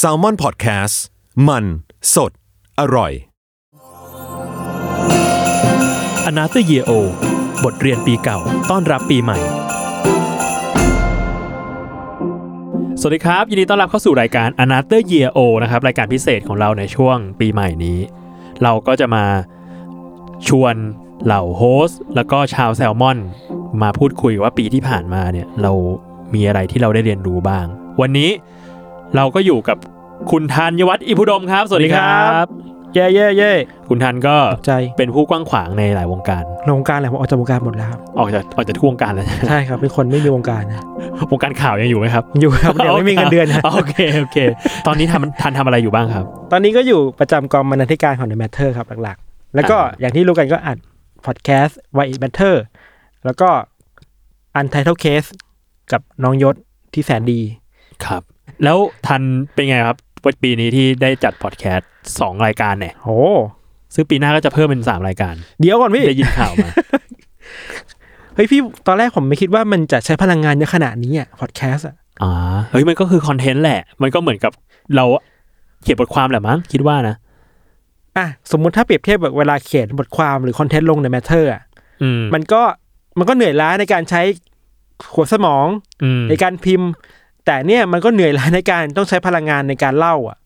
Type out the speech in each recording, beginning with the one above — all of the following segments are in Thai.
Salmon Podcast มัน สด อร่อย Another Year Old บทเรียนปีเก่า ต้อนรับปีใหม่ สวัสดีครับ ยินดีต้อนรับเข้าสู่รายการ a n o t h e r Year O นะครับ รายการพิเศษของเราในช่วงปีใหม่นี้ เราก็จะมาชวนเหล่า host แล้วก็ชาวแซลมอน มาพูดคุยว่าปีที่ผ่านมาเนี่ย เรามีอะไรที่เราได้เรียนรู้บ้าง วันนี้เราก็อยู่กับคุณธัญวัฒน์อิพุดมครับ สวัสดีครับเย่เย่เย่คุณทันก็ใจเป็นผู้กว้างขวางในหลายวงการในวงการแหละผมออกจากวงการหมดแล้วครับออกจากออกจากทุกวงการแล้วใช่ครับเป็นคนไม่มีวงการนะวงการข่าวยังอยู่ไหมครับ อยู่ครับเดี๋ยวไม่มีเงินเดือนนะโอเคโอเค ตอนนี้ทำทันทำอะไรอยู่บ้างครับ ตอนนี้ก็อยู่ประจำกองบรรณาธิการของ The Matter ครับหลักๆ แล้วก็อ่าอย่างที่รู้กันก็อัดพอดแคสต์ Why It Matter แล้วก็ Untitled Case กับน้องยศที่แสนดี ครับ แล้วทันเป็นไงครับวันปีนี้ที่ได้จัดพอดแคสต์สองรายการเนี่ยโอ้ซึ่งปีหน้าก็จะเพิ่มเป็นสามรายการ เดี๋ยวก่อนพี่ ได้ยินข่าวมาเฮ้ยพี่ตอนแรกผมไม่คิดว่ามันจะใช้พลังงานเยอะขนาดนี้อะพอดแคสต์อะอ่าเฮ้ยมันก็คือคอนเทนต์แหละ มันก็เหมือนกับเราเขียนบทความแหละมั้งคิดว่านะอะสมมุติถ้าเปรียบเทียบแบบเวลาเขียนบทความหรือคอนเทนต์ลงใน Matter อะอืมมันก็มันก็เหนื่อยล้าในการใช้หัวสมองอืมในการพิมพ์ แต่เนี่ยมันก็เหนื่อยล้าในการต้องใช้พลังงานในการเล่าอะ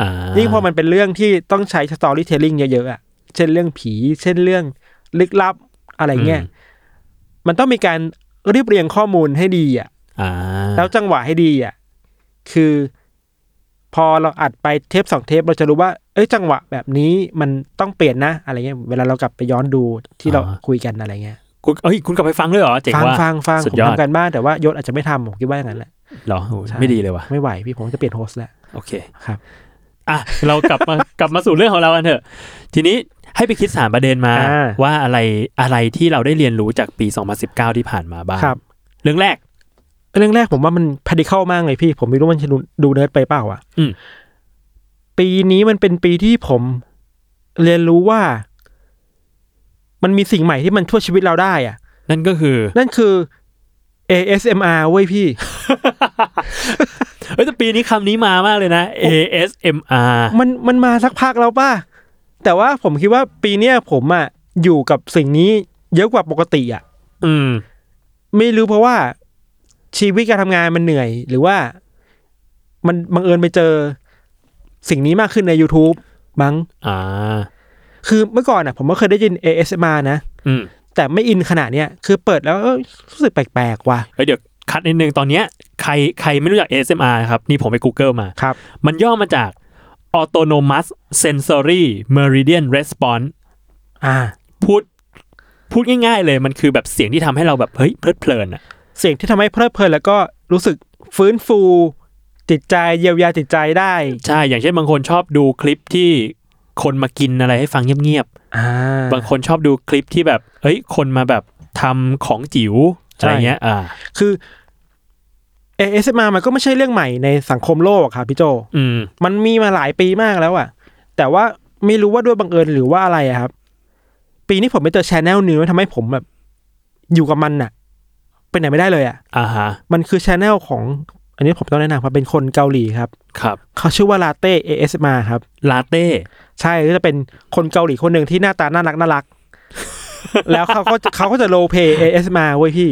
อ่ายิ่งพอมันเป็นเรื่องที่ต้องใช้สตอรี่เทลลิ่งเยอะๆอะเช่นเรื่องผี เช่นเรื่องลึกลับอะไรเงี้ยมันต้องมีการเรียบเรียงข้อมูลให้ดีอะอ่าแล้วจังหวะให้ดีอะคือ พอเราอัดไปเทปสองเทปเราจะรู้ว่า เอ้ยจังหวะแบบนี้มันต้องเปลี่ยนนะ อะไรเงี้ย เวลาเรากลับไปย้อนดูที่เราคุยกันอะไรเงี้ย คุณเอ้ยคุณกลับไปฟังด้วยเหรอเจ๋งฟังว่าฟังฟังสุดผมยอดทำกันบ้างแต่ว่ายศอาจจะไม่ทำผมคิดว่าอย่างนั้นแหละเหรอโอ้ใช่ไม่ดีเลยว่ะไม่ไหวพี่ผมจะเปลี่ยนโฮสต์แล้วโอเคครับอะเรากลับมากลับมาสู่เรื่องของเรากันเถอะ ทีนี้ให้ไปคิดสามประเด็นมาอ่าว่าอะไรอะไรที่เราได้เรียนรู้จากปี 2019 ที่ผ่านมาบ้างครับ เรื่องแรก เรื่องแรกผมว่ามันพ a ดิเคิลมากเลยพี่ ผมไม่รู้มันจะดูดูเนิร์ดไปเปล่าอะอืมปีนี้มันเป็นปีที่ผมเรียนรู้ว่า มันมีสิ่งใหม่ที่มันช่วยชีวิตเราได้อะ นั่นก็คือ นั่นคือ ASMR เว้ยพี่ เฮ้ยแต่ปีนี้คำนี้มามากเลยนะ ASMR มันมันมาสักพักแล้วป่ะ แต่ว่าผมคิดว่าปีเนี้ยผมอะอยู่กับสิ่งนี้เยอะกว่าปกติอะ อืม ไม่รู้เพราะว่าชีวิตการทำงานมันเหนื่อย หรือว่า มันบังเอิญไปเจอ สิ่งนี้มากขึ้นใน YouTube มั้ง อ่า คือเมื่อก่อนอะ ผมก็เคยได้ยิน ASMR นะอืมแต่ไม่อินขนาดเนี้ยคือเปิดแล้วเอ้ยรู้สึกแปลกๆว่ะเฮ้ยเดี๋ยวคัดนิดนึงตอนเนี้ยใครใครไม่รู้จัก ASMR นะครับ นี่ผมไป Google มาครับ มันย่อมาจาก Autonomous Sensory Meridian Response อ่า พูดพูดง่ายๆเลยมันคือแบบเสียงที่ทำให้เราแบบเฮ้ยเพลิดเพลินอะเสียงที่ทำให้เพลิดเพลินแล้วก็รู้สึกฟื้นฟูจิตใจเยียวยาจิตใจได้ ใช่ อย่างเช่นบางคนชอบดูคลิปที่ คนมากินอะไรให้ฟังเงียบอ่าๆบางคนชอบดูคลิปที่แบบเฮ้ย คนมาแบบทำของจิ๋วใช่อะไรเงี้ย อ่า คือ ASMR มันก็ไม่ใช่เรื่องใหม่ในสังคมโลกอะครับพี่โจ อืม มันมีมาหลายปีมากแล้วอะแต่ว่าไม่รู้ว่าด้วยบังเอิญหรือว่าอะไรอะครับ ปีนี้ผมไปเจอชแนลนึงแล้วทำให้ผมแบบ อยู่กับมันน่ะไปไหนไม่ได้เลยอะอ่าฮะ มันคือชแนลของ อันนี้ผมต้องแนะนำครับเป็นคนเกาหลีครับ ครับ เขาชื่อว่าลาเต้ ASMR ครับ ลาเต้ ใช่ก็จะเป็นคนเกาหลีคนหนึ่งที่หน้าตาน่ารักน่ารัก แล้วเขาก็จะเขาก็จะโลเ y ASMR เว้ยพี่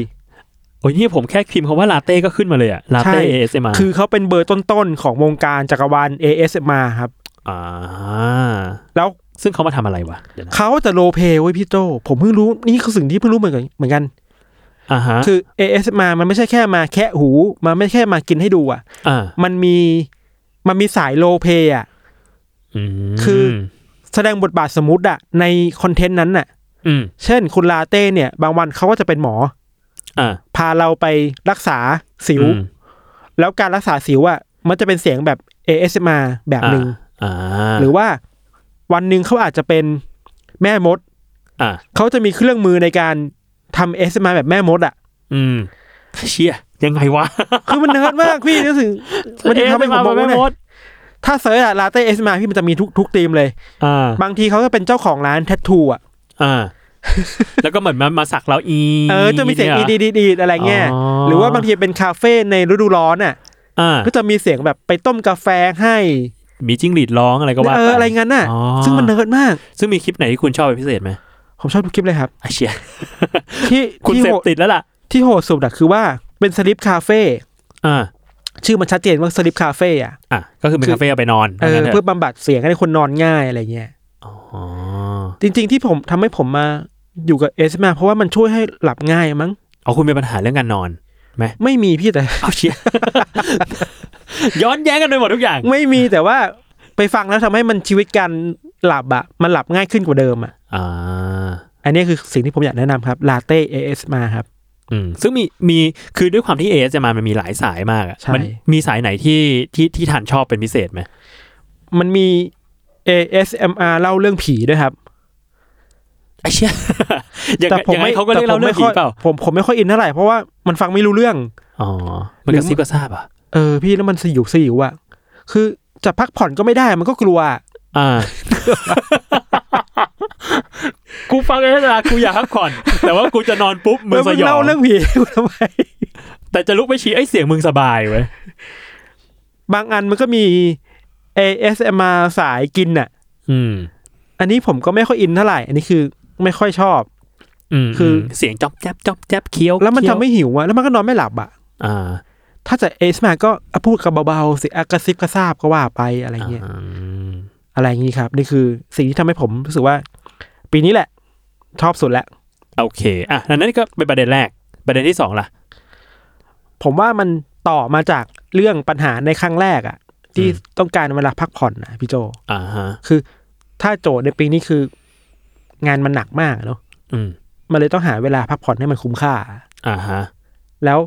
โอ้ยนี่ผมแค่พิมพ์คำว่าลาเต้ก็ขึ้นมาเลยอะลาใช่เต้ ASMR คือเขาเป็นเบอร์ต้นๆของวงการจักรวาล ASMR ครับอ่าแล้วซึ่งเขามาทำอะไรวะเดี๋ยวนะเขาจะ roleplay เว้ยพี่โจผมเพิ่งรู้นี่คือสิ่งที่เพิ่งรู้เหมือนกันเหมือนกันอ่าฮะคือ ASMR มันไม่ใช่แค่มาแค่หู มันไม่ใช่มากินให้ดูอะอ่ามันมีมันมีสาย roleplay อะอืม คือแสดงบทบาทสมมติอะในคอนเทนต์นั้นน่ะอืมเช่นคุณลาเต้เนี่ย บางวันเขาก็จะเป็นหมออ่าพาเราไปรักษาสิวอืมแล้วการรักษาสิวอะมันจะเป็นเสียงแบบ ASMR แบบหนึ่งอ่าหรือว่าวันหนึ่งเขาอาจจะเป็นแม่มดอ่าเขาจะมีเครื่องมือในการทำ ASMR แบบแม่มดอะ อืมเชี่ยยังไงวะ คือมันเนิร์ดมากพี่รู้สึกมันจะทำให้ผมมองไม่ว่าหมด ถ้า search อะลาเต้ ASMR พี่มันจะมีทุกทุกทีมเลย อ่า บางทีเขาก็เป็นเจ้าของร้าน tattoo อะ อ่า แล้วก็เหมือนมามาสักเราอีเออ จะมีเสียงอีดีดีดีอะไรเงี้ยอ๋อหรือว่าบางทีเป็นคาเฟ่ในฤดูร้อนอะอ่าก็จะมีเสียงแบบไปต้มกาแฟให้มีจิ้งหรีดร้องอะไรก็ว่าเอไปออะไรงั้นน่ะอ๋อซึ่งมันเนิร์ดมาก ซึ่งมีคลิปไหนที่คุณชอบเป็นพิเศษไหมผมชอบทุกคลิปเลยครับอะเชียที่คุณที่เสพโหดติดแล้วล่ะ ที่โหดสุดอะคือว่าเป็นสลิปคาเฟ่อ่า ชื่อมันชัดเจนว่าสลิปคาเฟ่อะอะก็คือเป็นคือคาเฟ่เอาไปนอนเออว่างั้นถะเพื่อบำบัดเสียงให้คนนอนง่ายอะไรเงี้ยอ๋อจริง ๆ ที่ผมทำให้ผมมาอยู่กับเอสมาเพราะว่ามันช่วยให้หลับง่ายมั้งเอาคุณมีปัญหาเรื่องการนอนไหมไม่มีพี่แต่เอาเชียย้อนแย้งกันไปหมดทุกอย่าง ไม่มีแต่ว่าไปฟังแล้วทำให้มันชีวิตการหลับอะมันหลับง่ายขึ้นกว่าเดิมอะอ่าอันนี้คือสิ่งที่ผมอยากแนะนำครับลาเต้เอสมาครับ อืมซึ่งมีมีคือด้วยความที่เอสมามันมีหลายสายมากอะใช่มัมีสายไหนที่ที่ที่ทานชอบเป็นพิเศษไหมมันมี ASMR เล่าเรื่องผีด้วยครับไอ้เชี่ยอย่างแต่ไงผมอย่างไงไม่เขาก็เรียกเราเรื่องแต่ผีผมไม่ค่อยเปล่าผมผมไม่ค่อยอินเท่าไหร่เพราะว่ามันฟังไม่รู้เรื่องอ๋อมันกระซิบกระซาบอะเออพี่แล้วมันสยิวสยิวอะคือจะพักผ่อนก็ไม่ได้มันก็กลัวอะอ่ากู ฟังเอสมากูอยากพักผ่อน แต่ว่ากูจะนอนปุ๊บมึงแล้วสมันยอเล่างเรื่องผีให้กูทำไมแต่จะลุกไปชี้ไอ้เสียงมึงสบายเว้ยบางอันมันก็มี ASMR สายกินอะอืม อันนี้ผมก็ไม่ค่อยอินเท่าไหร่ อันนี้คือไม่ค่อยชอบ อืม คือเสียงจ๊อบแจ๊บจ๊อบแจ๊บเคี้ยว แล้วมันเคี้ทำยวให้หิวอะแล้วมันก็นอนไม่หลับอะอ่า ถ้าจะเอสมาก็อะพูดกับเบาๆสิอะกระซิบกระซาบก็ว่าไปอะไรเงี้ยอืมอะไรอย่างนี้ครับ นี่คือสิ่งที่ทำให้ผมรู้สึกว่า ปีนี้แหละ ชอบสุดแล้วโอเคอะอันนั้นก็เป็นประเด็นแรก ประเด็นที่สองล่ะ ผมว่ามันต่อมาจากเรื่องปัญหาในครั้งแรกอะที่อืมต้องการเวลาพักผ่อนนะพี่โจอ่าฮะคือ ถ้าโจทย์ในปีนี้คืองานมันหนักมากเนาะอืมมันเลยต้องหาเวลาพักผ่อนให้มันคุ้มค่าอ่าฮะแล้ว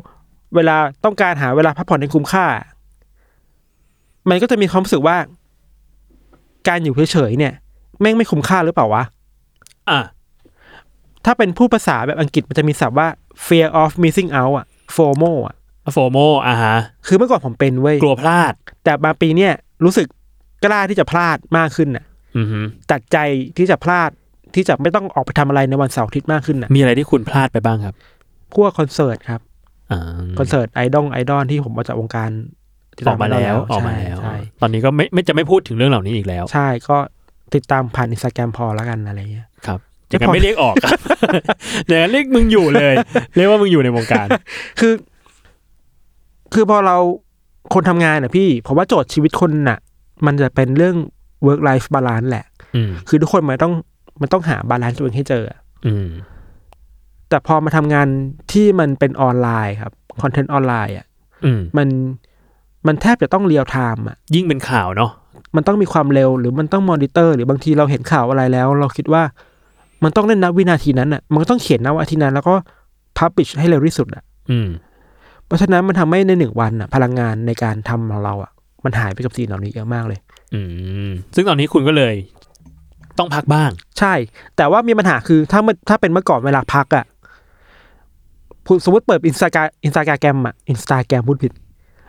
เวลาต้องการหาเวลาพักผ่อนให้คุ้มค่า มันก็จะมีความรู้สึกว่า การอยู่เฉยๆเนี่ย แม่งไม่คุ้มค่าหรือเปล่าวะอะ ถ้าเป็นผู้ภาษาแบบอังกฤษมันจะมีศัพท์ว่า fear of missing out อะ FOMO อะโฟโมอ่าฮะ คือเมื่อก่อนผมเป็นเว้ย กลัวพลาด แต่มาปีเนี่ยรู้สึกกล้าที่จะพลาดมากขึ้นน่ะอือฮึตัดใจที่จะพลาดที่จะไม่ต้องออกไปทำอะไรในวันเสาร์อาทิตย์มากขึ้นน่ะ มีอะไรที่คุณพลาดไปบ้างครับพวกคอนเสิร์ตครับอ่าคอนเสิร์ตไอดอลไอดอลที่ผมมาจากวงการที่ออกมาแล้วใช่ออกมาแล้วใช่ตอนนี้ก็ไม่ไม่จะไม่พูดถึงเรื่องเหล่านี้อีกแล้ว ใช่ก็ติดตามผ่านอินสตาแกรมพอแล้วกันอะไรเงี้ยครับไม่ อย่างนั้พอนไม่เรียกออกครับอย่างนั้นเรียกมึงอยู่เลย เรียกว่ามึงอยู่ในวงการ คือ คือพอเราคนทำงานน่ะพี่ผมว่าโจทย์ชีวิตคนน่ะ มันจะเป็นเรื่อง work life balance แหละอืมคือทุกคนมันต้องมันต้องหา balance ตัวเองให้เจอ อืม แต่พอมาทำงานที่มันเป็นออนไลน์ครับ content ออนไลน์อะอืมมันมันแทบจะต้อง real-time อะ ยิ่งเป็นข่าวเนาะมันต้องมีความเร็วหรือมันต้องมอนิเตอร์ หรือบางทีเราเห็นข่าวอะไรแล้ว เราคิดว่า มันต้องเล่นนับวินาทีนั้นอะ มันก็ต้องเขียนนับวินาทีนั้น แล้วก็ publish ให้เร็วที่สุดอะ อืม เพราะฉะนั้นมันทำให้ในหนึ่งวันอะ พลังงานในการทำของเราอะ มันหายไปกับสิ่งเหล่านี้เยอะมากเลย อืม ซึ่งตอนนี้คุณก็เลย ต้องพักบ้าง ใช่ แต่ว่ามีปัญหาคือถ้ามันถ้าเป็นเมื่อก่อนเวลาพักอะพูดสมมติเปิดอินสตาแกรมอินสตาแกรมอะอินสตาแกรมพูดผิด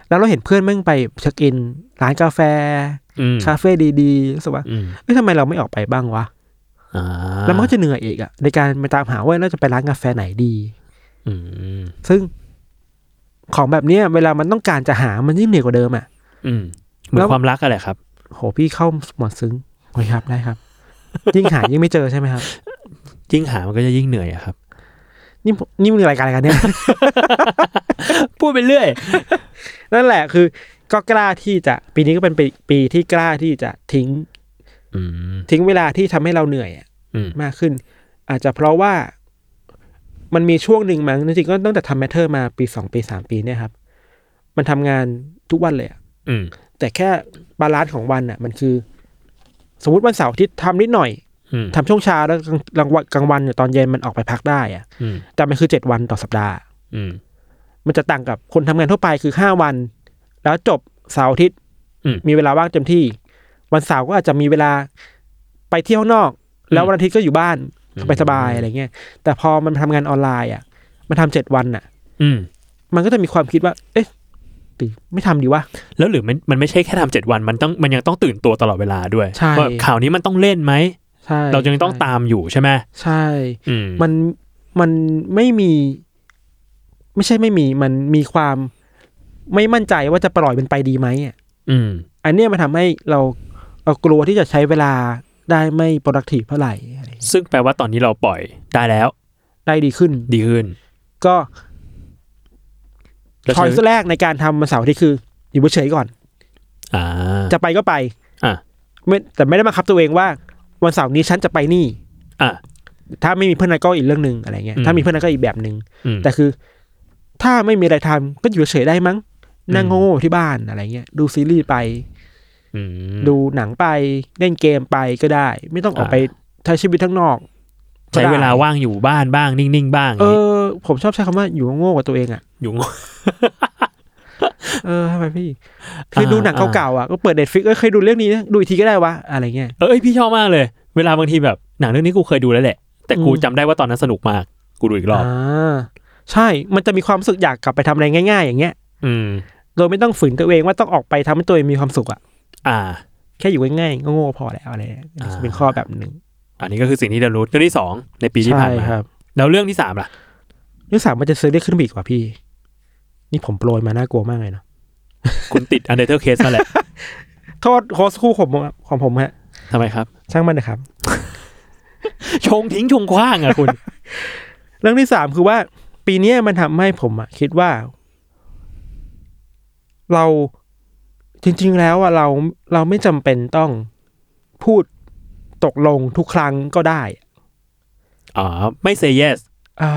แล้วเราเห็นเพื่อนแม่งไปเช็คอิน ร้านกาแฟอืมคาเฟ่ดีๆรู้สึกว่าอืมเอ้ยทำไมเราไม่ออกไปบ้างวะอ่า แล้วมันก็จะเหนื่อยอีกอะในการไปตามหาว่าเราจะไปร้านกาแฟไหนดี อืมซึ่งของแบบเนี้ยเวลามันต้องการจะหามันยิ่งเหนื่อยกว่าเดิมอะ อืมเหมือแล้นวความรักอะแหละครับ โหพี่เข้าโหมดซึ้งโอเคครับได้ครับ ยิ่งหายิ่งไม่เจอใช่ไหมครับ ยิ่งหามันก็จะยิ่งเหนื่อยอะครับ นี่ผมนี่มันรายการอะไรกันเนี่ย พูดไปเรื่อย นั่นแหละคือ ก็กล้าที่จะ ปีนี้ก็เป็นปีปีที่กล้าที่จะทิ้งอืม ทิ้งเวลาที่ทำให้เราเหนื่อยอะอืมมากขึ้น อาจจะเพราะว่ามันมีช่วงหนึ่งมั้งจริงๆก็ตั้งแต่ทำ Matter มาปีสองปีสามปีเนี่ยครับ มันทำงานทุกวันเลยอะอืมแต่แค่ balance ของวันอะ มันคือ สมมติวันเสาร์อาทิตย์ทำนิดหน่อยอืมทำช่วงเช้าแล้วกลางกลางวันกลางวันเนี่ยตอนเย็นมันออกไปพักได้อะอืมแต่มันคือเจ็ดวันต่อสัปดาห์อืมมันจะต่างกับคนทำงานทั่วไปคือห้าวัน แล้วจบเสาร์อาทิตย์อืมมีเวลาว่างเต็มที่ วันเสาร์ก็อาจจะมีเวลาไปเที่ยวนอก แล้ววันอาทิตย์ก็อยู่บ้านสบายๆอะไรเงี้ยแต่พอมันทำงานออนไลน์อะ มันทำเจ็ดวันอะ อืมมันก็จะมีความคิดว่า เอ๊ะหรือไม่ทำดีวะแล้วหรือมันมันไม่ใช่แค่ทำเจ็ดวันมันต้องมันยังต้องตื่นตัวตลอดเวลาด้วยใช่ว่าข่าวนี้มันต้องเล่นไหมใช่เรายังต้องตามอยู่ใช่ไหมใช่อืมมันมันไม่มี ไม่ใช่ไม่มี มันมีความไม่มั่นใจว่าจะปล่อยมันไปดีไหมอะอืมอันเนี้ยมันทำให้เรา เรากลัวที่จะใช้เวลาได้ไม่ productive เท่าไหร่อะไรอย่างเงี้ยซึ่งแปลว่าตอนนี้เราปล่อยได้แล้ว ได้ดีขึ้น ดีขึ้น ก็แล้วช้อยใช้ส์แรกในการทำวันเสาร์ที่คืออยู่เฉยๆก่อนอ่าจะไปก็ไปอะไม่แต่ไม่ได้บังคับตัวเองว่า วันเสาร์นี้ฉันจะไปนี่ อะ ถ้าไม่มีเพื่อนนัดก็อีกเรื่องหนึ่งอะไรเงี้ยอืมถ้ามีเพื่อนนัดก็อีกแบบหนึ่งอืมแต่คือ ถ้าไม่มีอะไรทำก็อยู่เฉยๆได้มั้ง นั่งอืมโง่ๆที่บ้านอะไรเงี้ย ดูซีรีส์ไปอืม ดูหนังไปเล่นเกมไปก็ได้ ไม่ต้องออกอ่าไปใช้ชีวิตข้างนอก ใช้เวลาว่างอยู่บ้านบ้าง นิ่งๆ บ้าง เออ ผมชอบใช้คำว่าอยู่โง่กับตัวเองอะ อยู่งเออทำไมพี่คืออ่าดูหนังเก่าๆอะก็เปิดเน็ตฟิกเออเคยดูเรื่องนี้นะดูอีกทีก็ได้วะอะไรเงี้ยเอ้ยพี่ชอบมากเลย เวลาบางทีแบบหนังเรื่องนี้กูเคยดูแล้วแหละ แต่กูอืมจำได้ว่าตอนนั้นสนุกมาก กูดูอีกรอบอ่าใช่ มันจะมีความรู้สึกอยากกลับไปทำอะไรง่าย ๆ อย่างเงี้ย อืม โดยไม่ต้องฝืนตัวเองว่าต้องออกไปทำให้ตัวเองมีความสุขอะ อ่า แค่อยู่ง่ายๆโง่ๆพอแล้วอะไรเงี้ยอ่าเป็นข้อแบบหนึ่งอันนี้ก็คือสิ่งที่เรารู้เรื่องที่สองในปีที่ผ่านมาครับแล้วเรื่องที่สามล่ะ เรื่องสามมันจะซื้อได้ขึ้นไปอีกกว่าพี่ นี่ผมโปรยมาน่ากลัวมากเลยเนาะคุณติด u n d e r t a l e Case มาแหละโทษโฮสต์คู่ผมของผมฮะทำไมครับ ช่างมันนะครับ ชงทิ้งชงคว้างอะคุณ เรื่องที่สามคือว่า ปีเนี้ยมันทำให้ผมอะคิดว่า เรา จริง ๆ แล้วอะเราเราไม่จำเป็นต้องพูดตกลงทุกครั้งก็ได้อ๋อไม่ say yes อ่า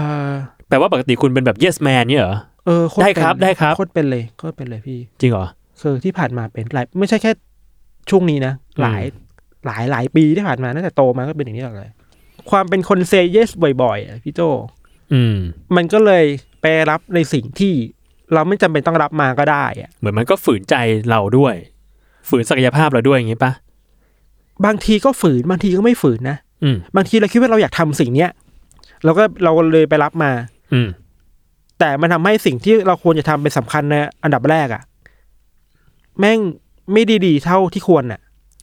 แปลว่าปกติคุณเป็นแบบ yes man เนี่ยเหรอเออโตได้ครับเป็นได้ครับโคตรเป็นเลยโคตรเป็นเลยพี่ จริงเหรอคือที่ผ่านมาเป็นหลายไม่ใช่แค่ช่วงนี้นะ หลายหลายหลายปีที่ผ่านมาตั้งแต่โตมาก็เป็นอย่างนี้ตลอดเลย ความเป็นคนเซเยสบ่อยๆอะพี่โจอืม มันก็เลยไปรับในสิ่งที่ เราไม่จำเป็นต้องรับมาก็ได้อะเหมือนมันก็ฝืนใจเราด้วย ฝืนศักยภาพเราด้วยอย่างงี้ปะบางทีก็ฝืนบางทีก็ไม่ฝืนนะอืมบางทีเราคิดว่าเราอยากทำสิ่งเนี้ยเราก็เราเลยไปรับมา อืมแต่มันทำให้สิ่งที่เราควรจะทำเป็นสำคัญในอันดับแรกอะแม่งไม่ดีดีๆเท่าที่ควรอะ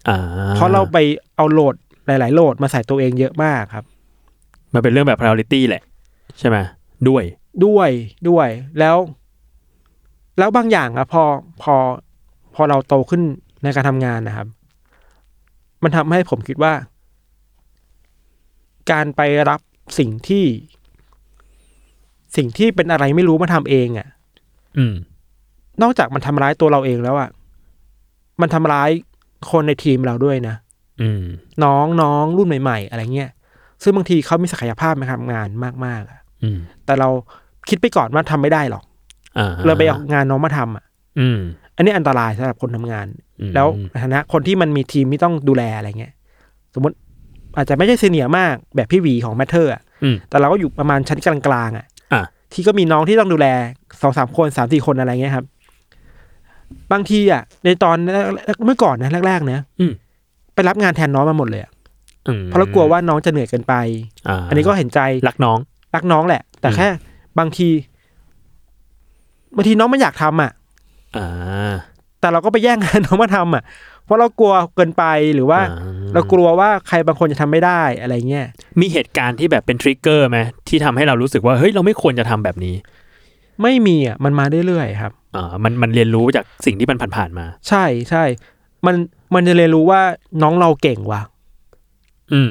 อ่าเพราะเราไปเอาโหลดหลาย ๆ โหลดมาใส่ตัวเองเยอะมากครับ มันเป็นเรื่องแบบ priority แหละ ใช่ไหมด้วยด้วยด้วย แล้ว แล้วบางอย่างอะพอพอพอเราโตขึ้นในการทำงานนะครับ มันทำให้ผมคิดว่า การไปรับสิ่งที่ สิ่งที่เป็นอะไรไม่รู้มาทำเองอะอืม นอกจากมันทำร้ายตัวเราเองแล้วอะมันทำร้ายคนในทีมเราด้วยนะอืม น้องน้องรุ่นใหม่ ๆ อะไรเงี้ยซึ่งบางทีเขามีศักยภาพในการทำงานมากๆอะอืมแต่เราคิดไปก่อนว่าทำไม่ได้หรอกอ่า เราไปเอางานน้องมาทำอะ อืม อันนี้อันตรายสำหรับคนทำงานอืมแล้วในฐานะคนที่มันมีทีมที่ต้องดูแลอะไรเงี้ย สมมติอาจจะไม่ใช่ senior มากแบบพี่หวีของ Matter อะอืมแต่เราก็อยู่ประมาณชั้นกลางๆอะอะที่ก็มีน้องที่ต้องดูแลสองสามคนสามสี่คนอะไรเงี้ยครับ บางทีอะ ในตอนแรกเมื่อก่อนนะแรกๆนะอืมไปรับงานแทนน้องมาหมดเลยอะอืมเพราะเรากลัวว่าน้องจะเหนื่อยเกินไปาอันนี้ก็เห็นใจรักน้อง รักน้องแหละ แต่อืมแค่บางที บางทีน้องไม่อยากทำอะอ่าแต่เราก็ไปแย่งงานน้องมาทำอะ เพราะเรากลัวเกินไปหรือว่าอ่เรากลัวว่าใครบางคนจะทำไม่ได้อะไรเงี้ยมีเหตุการณ์ที่แบบเป็นทริกเกอร์ไหมที่ทำให้เรารู้สึกว่าเฮ้ยเราไม่ควรจะทำแบบนี้ ไม่มีอะมันมาเรื่อยๆครับอ่ามันมันเรียนรู้จากสิ่งที่มันผ่านๆมา ใช่ใช่มันมันจะเรียนรู้ว่าน้องเราเก่งว่ะ อืม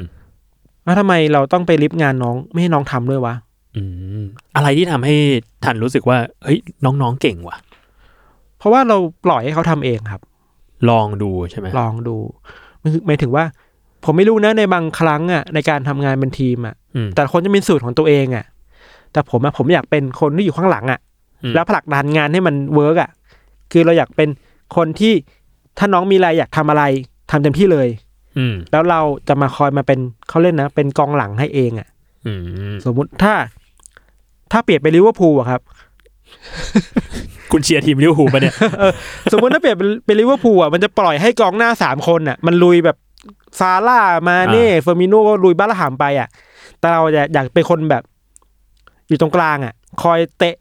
แล้วทำไมเราต้องไปริบงานน้อง ไม่ให้น้องทำด้วยวะ อืมอะไรที่ทำให้ทันรู้สึกว่า เฮ้ยน้องๆเก่งว่ะ เพราะว่าเราปล่อยให้เขาทำเองครับ ลองดูใช่ไหมลองดูมันคือหมายถึงว่า ผมไม่รู้นะในบางครั้งอะ ในการทำงานเป็นทีมอะอืมแต่ละคนจะมีสูตรของตัวเองอะ แต่ผมอะผมอยากเป็นคนที่อยู่ข้างหลังอะอืมแล้วผลักดันงานให้มัน work อะ คือเราอยากเป็นคนที่ถ้าน้องมีอะไรอยากทำอะไรทำเต็มที่เลย อืมแล้วเราจะมาคอยมาเป็นเขาเล่นนะ เป็นกองหลังให้เองอะอืมสมมุติถ้า ถ้าเปรียบเป็นลิเวอร์พูลอะครับ คุณเชียร์ทีมลิเวอร์พูลปะเนี่ยสมมติถ้าเปรียบเป็นเป็นลิเวอร์พูลอะมันจะปล่อยให้กองหน้าสามคนอะมันลุยแบบซาลาห์มาเน่อ่าเฟอร์มิโน่ก็ลุยบ้าระห่ำไปอะแต่เราจะอยากเป็นคนแบบ อยู่ตรงกลางอะคอยเตะ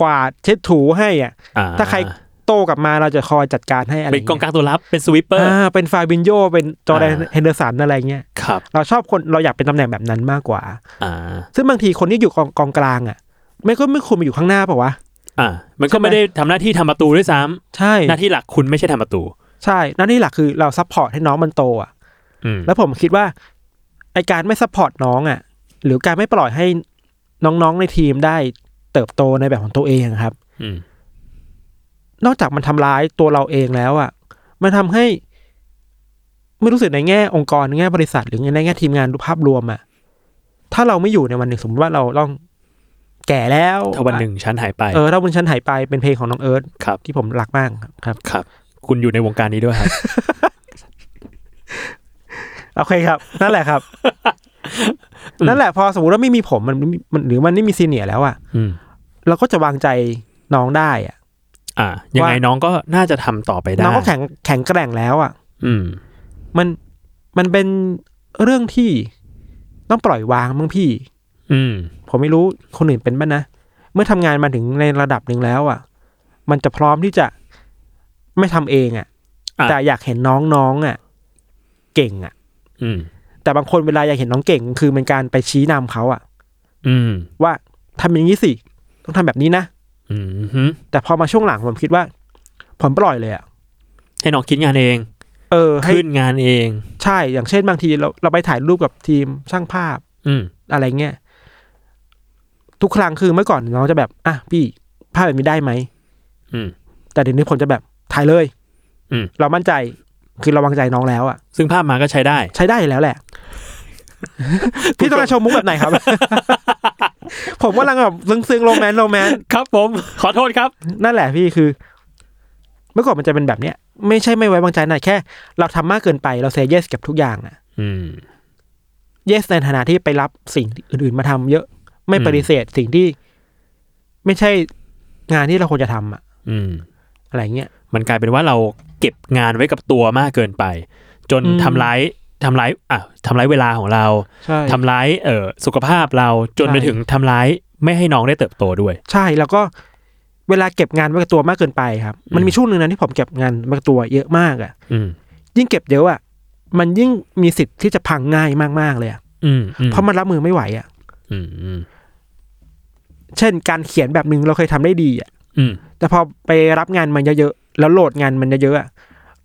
กวาดเช็ดถูให้อะอ่ถ้าใคร โต้กลับมาเราจะคอยจัดการให้อะไรเป็นกองกเงี้ยลางตัวรับเป็น sweeper อ่าเป็นฟาบินโยเป็นจอร์แดนอ่าเฮนเดอร์สันอะไรเงี้ยครับเราชอบคนเราอยากเป็นตำแหน่งแบบนั้นมากกว่าอ่าซึ่งบางทีคนที่อยู่กองกองกลางอะ ไม่ก็ไม่ควรมาอยู่ข้างหน้าเปล่าวะอ่ามันก็ใช่ไหมไม่ได้ทำหน้าที่ทำประตูด้วยซ้ำใช่หน้าที่หลักคุณไม่ใช่ทำประตู ใช่หน้าที่หลักคือเรา support ให้น้องมันโตอะอืมแล้วผมคิดว่าไอการไม่ support น้องอะ หรือการไม่ปล่อยให้น้องๆในทีมได้เติบโตในแบบของตัวเองอะครับอืม นอกจากมันทำร้ายตัวเราเองแล้วอะ มันทำให้ ไม่รู้สึกในแง่องค์กรในแง่บริษัท หรือในแง่ทีมงานดูภาพรวมอะ ถ้าเราไม่อยู่ในวันหนึ่งสมมติว่าเราต้องแก่แล้วถ้าวันหนึ่งฉันหายไปเออถ้าวันฉันหายไปเป็นเพลงของน้องเอิร์ธครับที่ผมรักมากครับครับ คุณอยู่ในวงการนี้ด้วยครับโอเคครับ นั่นแหละครับ นั่นแหละพอสมมติว่าไม่มีผมมันมันหรือมันไม่มีซีเนียร์แล้วอะอืมเราก็จะวางใจน้องได้อะ อ่ายังไงว่าน้องก็น่าจะทำต่อไปได้ น้องก็แข็งแข็งแกร่งแล้วอะ อืม มันมันเป็นเรื่องที่ต้องปล่อยวางมั้งพี่ อืม ผมไม่รู้คนอื่นเป็นบ้างนะ เมื่อทำงานมาถึงในระดับหนึ่งแล้วอะ มันจะพร้อมที่จะไม่ทำเองอะอะ แต่อยากเห็นน้องๆอะ เก่งอะ อืม แต่บางคนเวลาอยากเห็นน้องเก่ง คือเป็นการไปชี้นำเขาอะ อืม ว่าทำอย่างนี้สิ ต้องทำแบบนี้นะอืมฮึ แต่พอมาช่วงหลังผมคิดว่า ผมปล่อยเลยอะให้น้องคิดงานเอง เออให้ขึ้นงานเอง ใช่อย่างเช่นบางทีเราเราไปถ่ายรูปกับทีมช่างภาพ อืมอะไรเงี้ยทุกครั้งคือเมื่อก่อนน้องจะแบบอะพี่ภาพแบบนี้ได้ไหมอืม แต่เดี๋ยวนี้ผมจะแบบถ่ายเลย อืมเรามั่นใจคือเราวางใจน้องแล้วอะซึ่งภาพมาก็ใช้ได้ ใช้ได้อยู่แล้วแหละ พี่ต้องการชมมุกแบบไหนครับ ผมกำลังแบบซึ้งๆโรแมนต์โรแมนต์ครับ ผม ขอโทษครับ นั่นแหละพี่คือ เมื่อก่อนมันจะเป็นแบบเนี้ย ไม่ใช่ไม่ไว้วางใจนะแค่ เราทำมากเกินไปเราเซเยสกับทุกอย่างอะอืมเยสในฐานะที่ไปรับสิ่งอื่นๆมาทำเยอะไม่อืมปฏิเสธสิ่งที่ ไม่ใช่งานที่เราควรจะทำอะอืม อะไรเงี้ยมันกลายเป็นว่าเราเก็บงานไว้กับตัวมากเกินไป จนอืมทำร้าย ทำร้ายอะทำร้ายเวลาของเราใช่ทำร้ายเอ่อสุขภาพเราจนใช่ไปถึงทำร้ายไม่ให้น้องได้เติบโตด้วย ใช่แล้วก็เวลาเก็บงานไว้กับตัวมากเกินไปครับ มันมีช่วงหนึ่งนะที่ผมเก็บงานไว้กับตัวเยอะมากอะอืมยิ่งเก็บเยอะอะมันยิ่งมีสิทธิ์ที่จะพังง่ายมากๆเลยอะอืมอืมเพราะมันรับมือไม่ไหวอะอืมอืมเช่นการเขียนแบบหนึ่งเราเคยทำได้ดีอะอืมแต่พอไปรับงานมันเยอะๆแล้วโหลดงานมันเยอะๆอะ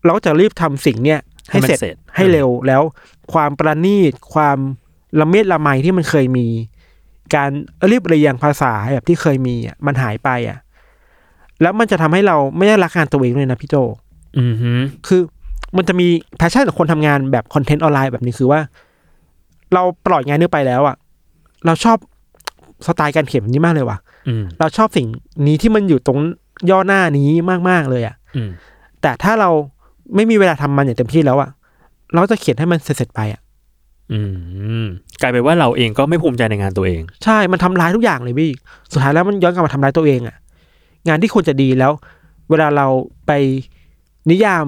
เราก็จะรีบทำสิ่งเนี้ยให้มันเสร็จเสร็จ ให้เร็วแล้วความประณีตความละเมียดละไมที่มันเคยมี การเรียบเรียงภาษาแบบที่เคยมีอะมันหายไปอะ แล้วมันจะทำให้เราไม่ได้รักงานตัวเองเลยนะพี่โจอืมฮึคือมันจะมี passion ของคนทำงานแบบ content ออนไลน์แบบนี้คือว่า เราปล่อยงานนี้ไปแล้วอะ เราชอบสไตล์การเขียนแบบนี้มากเลยว่ะอืมเราชอบสิ่งนี้ที่มันอยู่ตรงย่อหน้านี้มากๆเลยอะอืมแต่ถ้าเราไม่มีเวลาทำมันอย่างเต็มที่แล้วอะ เราก็จะเขียนให้มันเสร็จๆไปอะอืมกลายเป็นว่าเราเองก็ไม่ภูมิใจในงานตัวเอง ใช่มันทำร้ายทุกอย่างเลยพี่สุดท้ายแล้วมันย้อนกลับมาทำร้ายตัวเองอะ งานที่ควรจะดีแล้ว เวลาเราไปนิยาม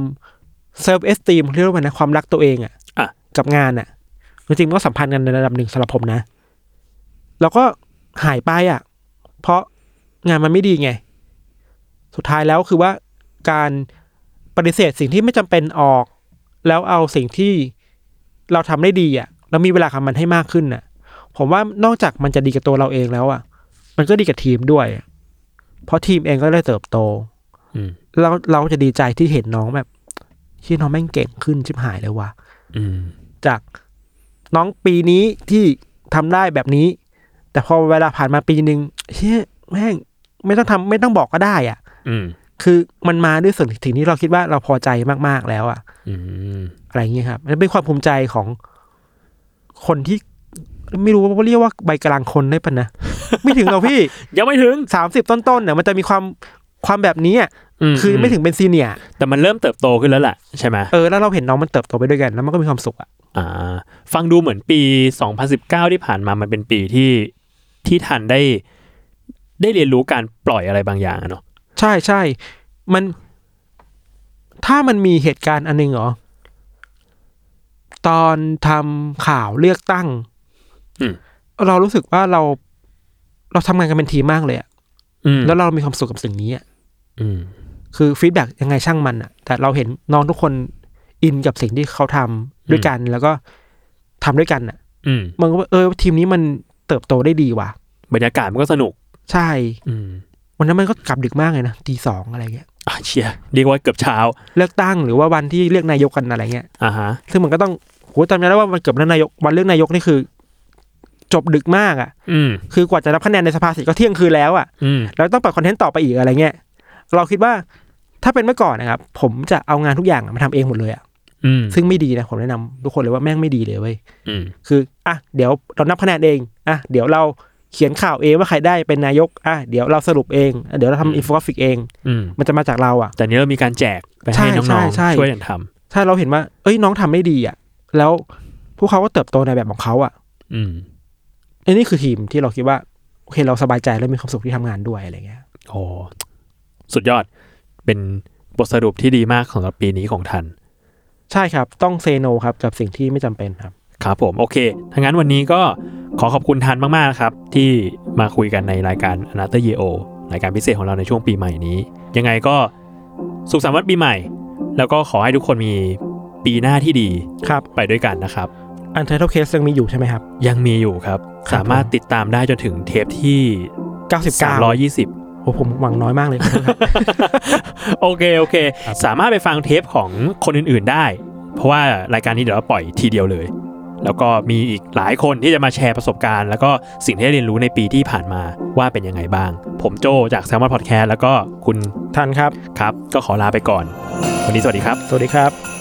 self-esteem เรียกว่าไงนะความรักตัวเองอะอะกับงานอะจริงๆมันก็สัมพันธ์กันในระดับหนึ่งสำหรับผมนะ แล้วก็หายไปอะ เพราะงานมันไม่ดีไง สุดท้ายแล้วคือว่าการปฏิเสธสิ่งที่ไม่จำเป็นออก แล้วเอาสิ่งที่เราทำได้ดีอะแล้วมีเวลาทำมันให้มากขึ้นอะ ผมว่านอกจากมันจะดีกับตัวเราเองแล้วอะ มันก็ดีกับทีมด้วย เพราะทีมเองก็ได้เติบโตอืมแล้วเราจะดีใจที่เห็นน้องแบบที่น้องแม่งเก่งขึ้นชิบหายเลยว่ะอืมจากน้องปีนี้ที่ทำได้แบบนี้ แต่พอเวลาผ่านมาปีหนึ่งเฮ้ยแม่งไม่ต้องทำไม่ต้องบอกก็ได้ อะ อืม คือมันมาด้วยส่วนถึงที่เราคิดว่าเราพอใจมากๆแล้วอะอืมอะไรอย่างเงี้ยครับมันเป็นความภูมิใจของคนที่ไม่รู้ว่าเรียกว่าใบกลางคนได้ปะนะ ไม่ถึงหรอกพี่ ยังไม่ถึงสามสิบต้นๆเนี่ยมันจะมีความความแบบนี้อะมคือไม่ถึงเป็นซีเนียร์แต่มันเริ่มเติบโตขึ้นแล้วแหละใช่ไหมเออแล้วเราเห็นน้องมันเติบโตไปด้วยกัน แล้วมันก็มีความสุขอะอ่า ฟังดูเหมือนปี 2019 ที่ผ่านมามันเป็นปีที่ที่ทันได้ ได้เรียนรู้การปล่อยอะไรบางอย่างอะเนาะ ใช่ใช่ มัน ถ้ามันมีเหตุการณ์อันหนึงเหรอ ตอนทำข่าวเลือกตั้งอืมเรารู้สึกว่าเรา เราทำงานกันเป็นทีมมากเลยอะอืมแล้วเรามีความสุขกับสิ่งนี้อะอืมคือ feedback ยังไงช่างมันอะแต่เราเห็นน้องทุกคน in กับสิ่งที่เขาทำด้วยกัน แล้วก็ทำด้วยกันอะอืมมันก็ว่าเออ ทีมนี้มันเติบโตได้ดีว่ะ บรรยากาศมันก็สนุก ใช่ อืม วันนั้นมันก็กลับดึกมากเลยนะตีสองอะไรเงี้ยอะเชียร์เรียกว่าเกือบเช้า เลือกตั้งหรือว่าวันที่เลือกนายกกันอะไรเงี้ยอ่าฮะซึ่งมันก็ต้องโหจำได้แล้วว่าวันเกือบเลือกนายกวันเลือกนายกนี่คือ จบดึกมากอะ อืมคือกว่าจะนับคะแนนในสภาเสร็จก็เที่ยงคืนแล้วอะอืมแล้วต้องปล่อย content ต่อไปอีกอะไรเงี้ยเราคิดว่าถ้าเป็นเมื่อก่อนนะครับ ผมจะเอางานทุกอย่างมาทำเองหมดเลยอะอืมซึ่งไม่ดีนะผมแนะนำทุกคนเลยว่าแม่งไม่ดีเลยเว้ยอืมคืออะเดี๋ยวเรานับคะแนนเองอะเดี๋ยวเรา เขียนข่าวเองว่าใครได้เป็นนายกอะเดี๋ยวเราสรุปเองอะเดี๋ยวเราอืมทำอินโฟกราฟิกเองอืมมันจะมาจากเราอะ แต่เนี้ยเรามีการแจกไปใช่ให้น้ใช่องใช่ๆช่วยกันทำถ้าเราเห็นว่า เอ้ยน้องทำได้ดีอะ แล้วพวกเขาก็เติบโตในแบบของเขาอะ อืมไอ้นี่คือทีมที่เราคิดว่าโอเคเราสบายใจและมีความสุขที่ทำงานด้วยอะไรเงี้ยโอ้สุดยอดเป็นบทสรุปที่ดีมากของปีนี้ของทัน ใช่ครับ ต้องเซโนครับกับสิ่งที่ไม่จำเป็นครับ ครับผมโอเคถ้างั้นวันนี้ก็ขอขอบคุณทันมากๆนะครับ ที่มาคุยกันในรายการ a n a t h e r Year O รายการพิเศษของเราในช่วงปีใหม่นี้ ยังไงก็สุขสันต์วันปีใหม่ แล้วก็ขอให้ทุกคนมีปีหน้าที่ดีครับไปด้วยกันนะครับอันเทอร์เคสยังมีอยู่ใช่ไหมครับ ยังมีอยู่ครับครับสามารถติดตามได้จนถึงเทปที่ 99 320โอ้ผมหวังน้อยมากเลยครับโอเคโอเคครับสามารถไปฟังเทปของคนอื่นๆได้ เพราะว่ารายการนี้เดี๋ยวเราปล่อยทีเดียวเลย แล้วก็มีอีกหลายคนที่จะมาแชร์ประสบการณ์ แล้วก็สิ่งที่ได้เรียนรู้ในปีที่ผ่านมาว่าเป็นยังไงบ้าง ผมโจจาก s ซ l m o n Podcast แล้วก็คุณทันครับครับ ก็ขอลาไปก่อน วันนี้สวัสดีครับ สวัสดีครับ